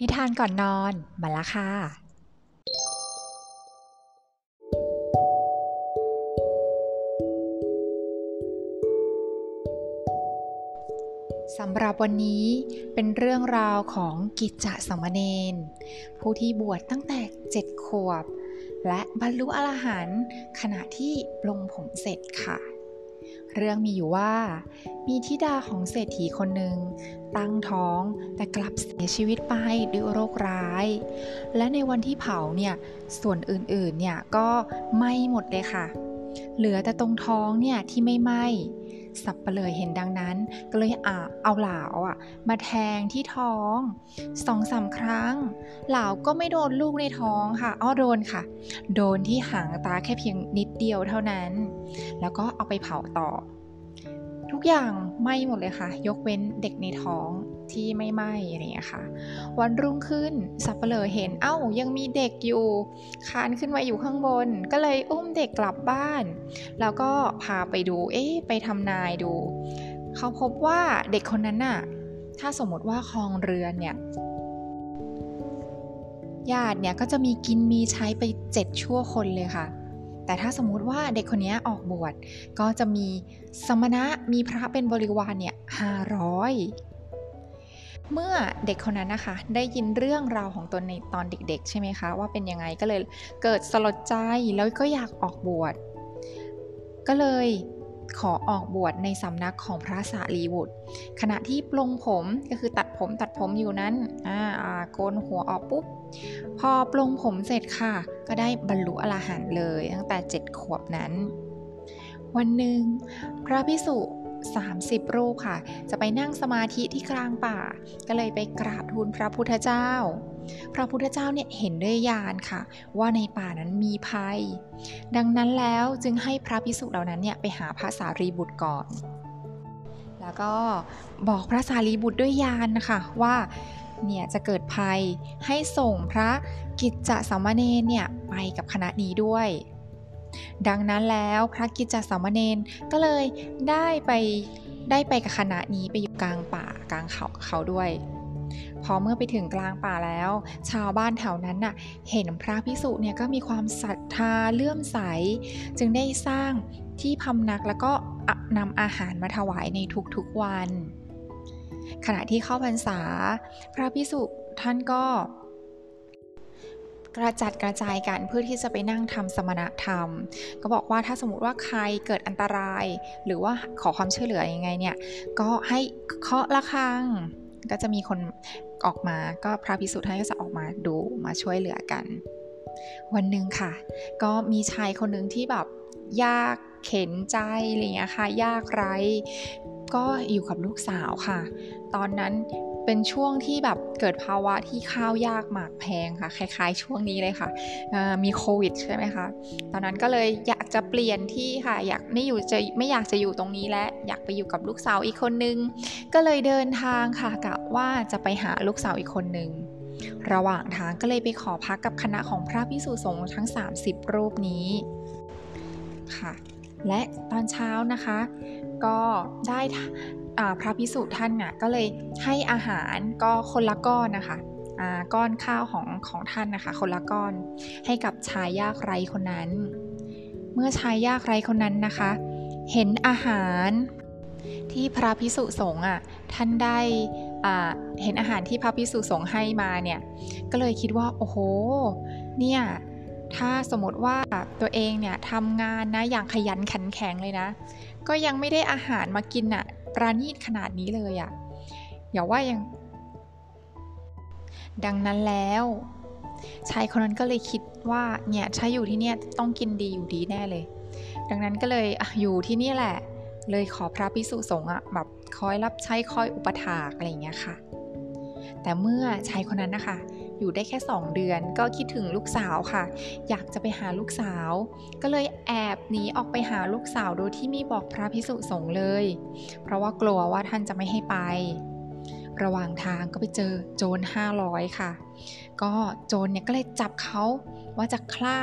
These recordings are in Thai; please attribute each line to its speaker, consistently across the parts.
Speaker 1: นิทานก่อนนอนมาละค่ะ สำหรับวันนี้เป็นเรื่องราวของกิจจสมเณรผู้ที่บวชตั้งแต่เจ็ดขวบ และบรรลุอรหันต์ขณะที่ปลงผมเสร็จค่ะ เรื่องมีอยู่ว่า มีธิดาของเศรษฐีคนหนึ่งตั้งท้องแต่กลับเสียชีวิตไปด้วยโรคร้าย และในวันที่เผาเนี่ยส่วนอื่นๆเนี่ยก็ไหม้หมดเลยค่ะ เหลือแต่ตรงท้องเนี่ยที่ไม่ไหม้ สับเปลยเห็นดังนั้น ก็เลยอาเอาเหลาอะ มาแทงที่ท้องสองสามครั้ง เหลาก็ไม่โดนลูกในท้องค่ะอ้อโดนค่ะ โดนที่หางตาแค่เพียงนิดเดียวเท่านั้น แล้วก็เอาไปเผาต่อ ทุกอย่างไหม้หมดเลยค่ะ ยกเว้นเด็กในท้อง ที่ไม่ไหม้อะไรอย่างเงี้ยค่ะ วันรุ่งขึ้นสับเปลอเห็นเอ้ายังมีเด็กอยู่คานขึ้นมาอยู่ข้างบน ก็เลยอุ้มเด็กกลับบ้าน แล้วก็พาไปดูเอ๊ะไปทำนายดู เขาพบว่าเด็กคนนั้นน่ะถ้าสมมติว่าคลองเรือนเนี่ยญาติเนี่ยก็จะมีกินมีใช้ไปเจ็ดชั่วคนเลยค่ะ แต่ถ้าสมมุติว่าเด็กคนนี้ออกบวชก็จะมีสมณะมีพระเป็นบริวารเนี่ยห้าร้อย เมื่อเด็กคนนั้นนะคะ ได้ยินเรื่องราวของตนในตอนเด็กๆ ใช่ไหมคะ ว่าเป็นยังไงก็เลยเกิดสลดใจแล้วก็อยากออกบวชก็เลยขอออกบวชในสำนักของพระสารีบุตร ขณะที่ปลงผมก็คือตัดผมตัดผมอยู่นั้นอ่าโกนหัวออกปุ๊บ พอปลงผมเสร็จค่ะ ก็ได้บรรลุอรหันต์เลย ตั้งแต่เจ็ดขวบนั้น วันหนึ่งพระพิสุ 30 รูปค่ะ จะไปนั่งสมาธิที่กลางป่า ก็เลยไปกราบทูลพระพุทธเจ้า พระพุทธเจ้าเนี่ยเห็นด้วยญาณค่ะ ว่าในป่านั้นมีภัย ดังนั้นแล้วจึงให้พระพิสุเหล่านั้นเนี่ยไปหาพระสารีบุตรก่อน แล้วก็บอกพระสารีบุตรด้วยญาณนะคะว่าเนี่ยจะเกิดภัยให้ส่งพระกิจจสามเณรเนี่ยไปกับคณะนี้ด้วย ดังนั้นแล้วพระกิจจสามเณรก็เลยได้ไปได้ไปกับคณะนี้ไปอยู่กลางป่ากลางเขาเขาด้วย พอเมื่อไปถึงกลางป่าแล้ว ชาวบ้านแถวนั้นน่ะเห็นพระพิสุเนี่ยก็มีความศรัทธาเลื่อมใส จึงได้สร้างที่พำนักแล้วก็นำอาหารมาถวายในทุกๆวัน ขณะที่เข้าพรรษา พระพิสุท่านก็ กระจัดกระจายกันเพื่อที่จะไปนั่งทำสมณธรรม ก็บอกว่าถ้าสมมติว่าใครเกิดอันตราย หรือว่าขอความช่วยเหลือยังไงเนี่ย ก็ให้เคาะระฆัง ก็จะมีคนออกมาก็พระพิสุท่านก็จะออกมาดูมาช่วยเหลือกัน วันหนึ่งค่ะ ก็มีชายคนหนึ่งที่แบบยากเข็นใจอะไรเงี้ยค่ะ ยากไร้ก็อยู่กับลูกสาวค่ะ ตอนนั้น เป็นช่วงที่แบบเกิดภาวะที่ข้าวยากหมากแพงค่ะ คล้ายๆ ช่วงนี้เลยค่ะ มีโควิดใช่ไหมคะ ตอนนั้นก็เลยอยากจะเปลี่ยนที่ค่ะ อยากไม่อยู่จะไม่อยากจะอยู่ตรงนี้และ อยากไปอยู่กับลูกสาวอีกคนนึง ก็เลยเดินทางค่ะกะว่าจะไปหาลูกสาวอีกคนนึง ระหว่างทางก็เลยไปขอพักกับคณะของพระพิสุสงฆ์ทั้ง 30 รูปนี้ค่ะและตอนเช้านะคะ ก็ได้ พระพิสุท่านน่ะก็เลยให้อาหารก็คนละก้อนนะคะก้อนข้าวของของท่านนะคะ คนละก้อนให้กับชายยากไร้คนนั้น เมื่อชายยากไร้คนนั้นนะคะ เห็นอาหารที่พระพิสุสงฆ์อะท่านได้เห็นอาหารที่พระพิสุสงฆ์ให้มาเนี่ยก็เลยคิดว่าโอ้โหเนี่ยถ้าสมมติว่าตัวเองเนี่ยทำงานนะอย่างขยันขันแข็งเลยนะ ก็ยังไม่ได้อาหารมากินอะ ปราณีตขนาดนี้เลยอะ่ะอย่าว่ายัง ดังนั้นแล้วชายคนนั้นก็เลยคิดว่าเนี่ยถ้าอยู่ที่เนี่ยต้องกินดีอยู่ดีแน่เลย ดังนั้นก็เลยออยู่ที่นี่แหละ เลยขอพระพิสุสงฆ์อะแบบคอยรับใช้คอยอุปถากอะไรอย่างเงี้ยค่ะ แต่เมื่อชายคนนั้นนะคะ อยู่ได้แค่ 2 เดือน ก็คิดถึงลูกสาวค่ะ อยากจะไปหาลูกสาว ก็เลยแอบหนีออกไปหาลูกสาวโดยที่ไม่บอกพระพิสุสงฆ์เลย เพราะว่ากลัวว่าท่านจะไม่ให้ไประหว่างทางก็ไปเจอโจร500 ค่ะ ก็โจรเนี่ยก็เลยจับเขาว่าจะฆ่า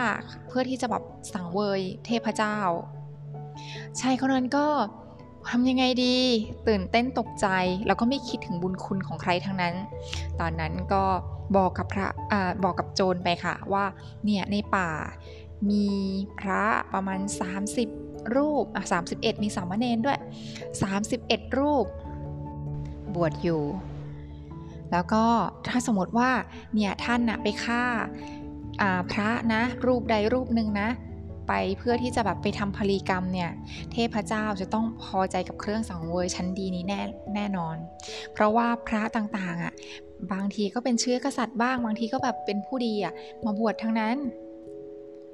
Speaker 1: เพื่อที่จะแบบสังเวยเทพเจ้าชายคนนั้นก็ ทำยังไงดี ตื่นเต้นตกใจ แล้วก็ไม่คิดถึงบุญคุณของใครทั้งนั้น ตอนนั้นก็บอกกับพระอบอกกับโจรไปค่ะว่าเนี่ยในป่ามีพระประมาณ 30 รูปอะ31 มีสามเณรด้วย 31 รูป บวชอยู่ แล้วก็ถ้าสมมติว่าเนี่ยท่านนะไปฆ่าพระนะรูปใดรูปหนึ่งนะ ไปเพื่อที่จะแบบไปทำพลีกรรมเนี่ยเทพเจ้าจะต้องพอใจกับเครื่องสังเวยชั้นดีนี้แน่แน่นอน เพราะว่าพระต่างๆอะบางทีก็เป็นเชื้อกษัตริย์บ้าง บางทีก็แบบเป็นผู้ดีอะมาบวชทั้งนั้น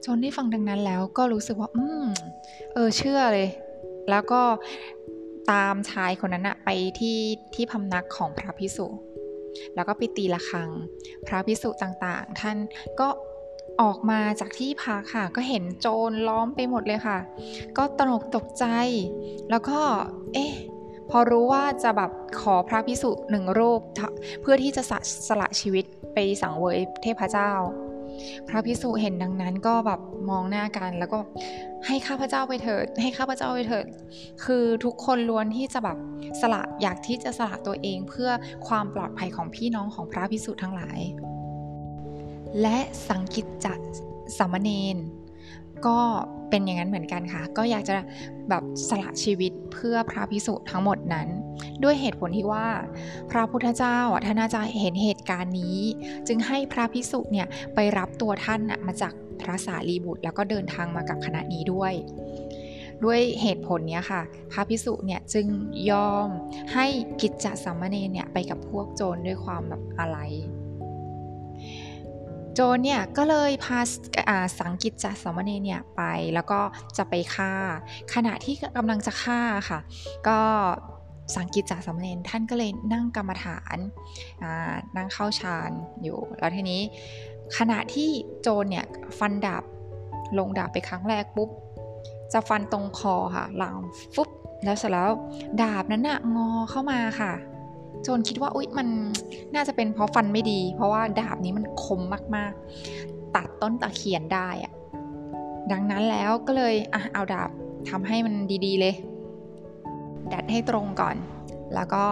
Speaker 1: จนได้ฟังดังนั้นแล้วก็รู้สึกว่า อืมเออเชื่อเลย แล้วก็ตามชายคนนั้นอะไปที่ที่พำนักของพระพิสุแล้วก็ไปตีละครัง พระพิสุต่างๆ ท่านก็ ออกมาจากที่พักค่ะ ก็เห็นโจรล้อมไปหมดเลยค่ะ ก็ตนกตกใจ แล้วก็ เอ๊ะพอรู้ว่าจะแบบขอพระพิสุหนึ่งรูปเพื่อที่จะสะสละชีวิตไปสังเวยเทพเจ้า พระพิสุเห็นดังนั้นก็แบบมองหน้ากันแล้วก็ให้ข้าพเจ้าไปเถิด ให้ข้าพเจ้าไปเถิด คือทุกคนล้วนที่จะแบบสละอยากที่จะสละตัวเองเพื่อความปลอดภัยของพี่น้องของพระพิสุทั้งหลาย และสังกิจจะสามเณรก็เป็นอย่างนั้นเหมือนกันค่ะ ก็อยากจะแบบสละชีวิตเพื่อพระพิสุทั้งหมดนั้น ด้วยเหตุผลที่ว่า พระพุทธเจ้าท่านน่าจะเห็นเหตุการณ์นี้ จึงให้พระพิสุเนี่ยไปรับตัวท่านมาจากพระสารีบุตร แล้วก็เดินทางมากับคณะนี้ด้วย ด้วยเหตุผลนี้ค่ะ พระพิสุเนี่ยจึงยอมให้กิจจสามเณรเนี่ยไปกับพวกโจรด้วยความแบบอะไร โจรเนี่ยก็เลยพาสังกิจจสามเณรเนี่ยไปแล้วก็จะไปฆ่า ขณะที่กำลังจะฆ่าค่ะ ก็สังกิจจสามเณรท่านก็เลยนั่งกรรมฐานนั่งเข้าฌานอยู่ แล้วทีนี้ขณะที่โจรเนี่ยฟันดาบลงดาบไปครั้งแรกปุ๊บจะฟันตรงคอค่ะหลังฟุบแล้วเสร็จแล้วดาบนั้นน่ะงอเข้ามาค่ะ จนคิดว่าอุ๊ยมันน่าจะเป็นเพราะฟันไม่ดี เพราะว่าดาบนี้มันคมมากๆ ตัดต้นตะเคียนได้อะดังนั้นแล้วก็เลยอะเอาดาบทำให้มันดีๆเลย ดัดให้ตรงก่อน แล้วก็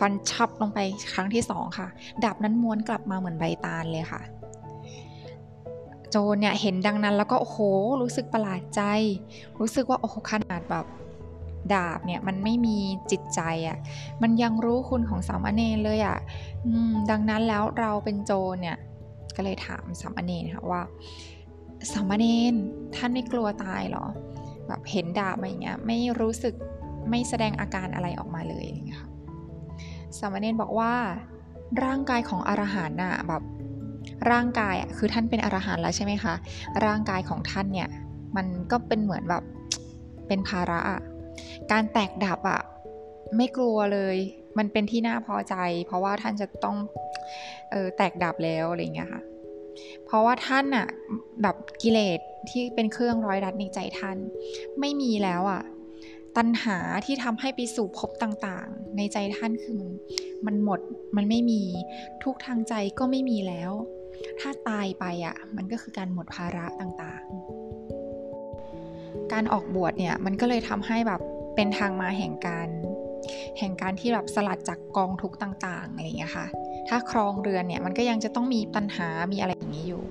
Speaker 1: ฟันชับลงไปครั้งที่สองค่ะ ดาบนั้นม้วนกลับมาเหมือนใบตาลเลยค่ะ โจนเนี่ยเห็นดังนั้นแล้วก็โอ้โหรู้สึกประหลาดใจ รู้สึกว่าโอ้โหขนาดแบบ ดาบเนี่ยมันไม่มีจิตใจอะ่ะ มันยังรู้คุณของสามเณรเลยอะ่ะดังนั้นแล้วเราเป็นโจรเนี่ย ก็เลยถามสามเณรค่ะว่า สามเณรท่านไม่กลัวตายหรอ แบบเห็นดาบอะไรเงี้ย ไม่รู้สึกไม่แสดงอาการอะไรออกมาเลยอย่างเงี้ยค่ะสามเณรบอกว่าร่างกายของอรหันต์น่ะแบบร่างกายอะคือท่านเป็นอรหันต์แล้วใช่ไหมคะ ร่างกายของท่านเนี่ย มันก็เป็นเหมือนแบบเป็นภาระอะ การแตกดับอะไม่กลัวเลย มันเป็นที่น่าพอใจ เพราะว่าท่านจะต้องเออแตกดับแล้วอะไรเงี้ยค่ะ เพราะว่าท่านอะแบบกิเลสที่เป็นเครื่องร้อยรัดในใจท่าน ไม่มีแล้วอะตัณหาที่ทำให้ไปสู่ภพต่างๆ ในใจท่านคือมันมันหมดมันไม่มีทุกทางใจก็ไม่มีแล้ว ถ้าตายไปอะ่ะ มันก็คือการหมดภาระต่างๆ การออกบวชเนี่ยมันก็เลยทำให้แบบเป็นทางมาแห่งการ แห่งการที่แบบสลัดจากกองทุกต่างๆอะไรอย่างเงี้ยค่ะ ถ้าครองเรือนเนี่ยมันก็ยังจะต้องมีปัญหามีอะไรอย่างนี้อยู่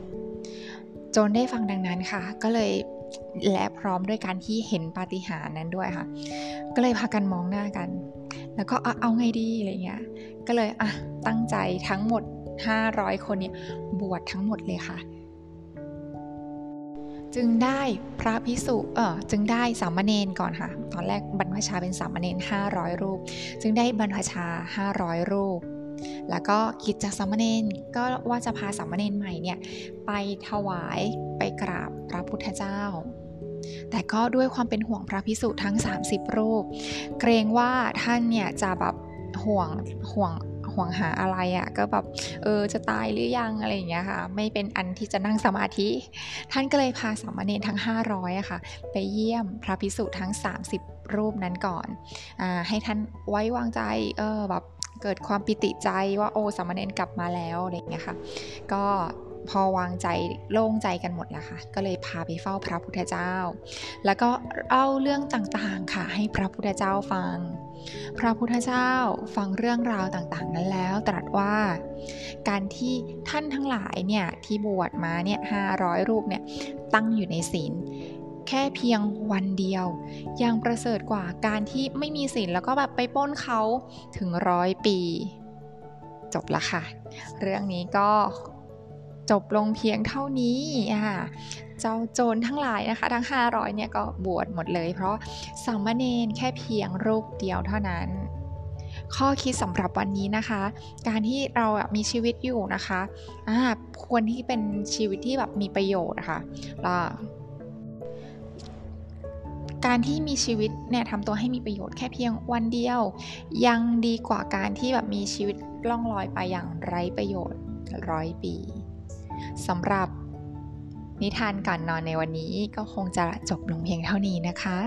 Speaker 1: จนได้ฟังดังนั้นค่ะ ก็เลยและพร้อมด้วยการที่เห็นปาฏิหาริย์นั้นด้วยค่ะ ก็เลยพากันมองหน้ากัน แล้วก็เอาไงดีอะไรเงี้ย ก็เลยอะตั้งใจทั้งหมด 500 คนเนี่ยบวชทั้งหมดเลยค่ะ จึงได้พระพิสุเออจึงได้สามเณรก่อนค่ะ ตอนแรกบรรพชาเป็นสามเณร500 รูป จึงได้บรรพชา 500 รูป แล้วก็กิจจสามเณรก็ว่าจะพาสามเณรใหม่เนี่ยไปถวายไปกราบพระพุทธเจ้า แต่ก็ด้วยความเป็นห่วงพระพิสุทั้ง 30 รูป เกรงว่าท่านเนี่ยจะแบบห่วงห่วง ห่วงหาอะไรอะ่ะก็แบบเออจะตายหรือยังอะไรอย่างเงี้ยค่ะ ไม่เป็นอันที่จะนั่งสมาธิ ท่านก็เลยพาสามเณรทั้ง 500อะค่ะ ไปเยี่ยมพระพิสุทั้ง 30 รูปนั้นก่อนอให้ท่านไว้วางใจเออแบบเกิดความปิติใจว่าโอ้สามเณรกลับมาแล้วอะไรอย่างเงี้ยค่ะ ก็ พอวางใจโล่งใจกันหมดแล้วค่ะ ก็เลยพาไปเฝ้าพระพุทธเจ้า แล้วก็เล่าเรื่องต่างๆค่ะ ให้พระพุทธเจ้าฟัง พระพุทธเจ้าฟังเรื่องราวต่างๆ นั้นแล้ว ตรัสว่าการที่ท่านทั้งหลายเนี่ยที่บวชมาเนี่ยห้าร้อยรูปเนี่ยตั้งอยู่ในศีลแค่เพียงวันเดียว ยังประเสริฐกว่าการที่ไม่มีศีลแล้วก็แบบไปป้นเขาถึงร้อยปี จบละค่ะ เรื่องนี้ก็ จบลงเพียงเท่านี้อ่าเจ้าโจรทั้งหลายนะคะ ทั้ง 500เนี่ยก็บวชหมดเลย เพราะสามเณรแค่เพียงรูปเดียวเท่านั้น ข้อคิดสำหรับวันนี้นะคะ การที่เราอะมีชีวิตอยู่นะคะอ่าควรที่เป็นชีวิตที่แบบมีประโยชน์นะคะแล้วการที่มีชีวิตเนี่ยทำตัวให้มีประโยชน์แค่เพียงวันเดียว ยังดีกว่าการที่แบบมีชีวิตล่องลอยไปอย่างไร้ประโยชน์ร้อยปี สำหรับนิทานก่อนนอนในวันนี้ก็คงจะจบลงเพียงเท่านี้นะคะ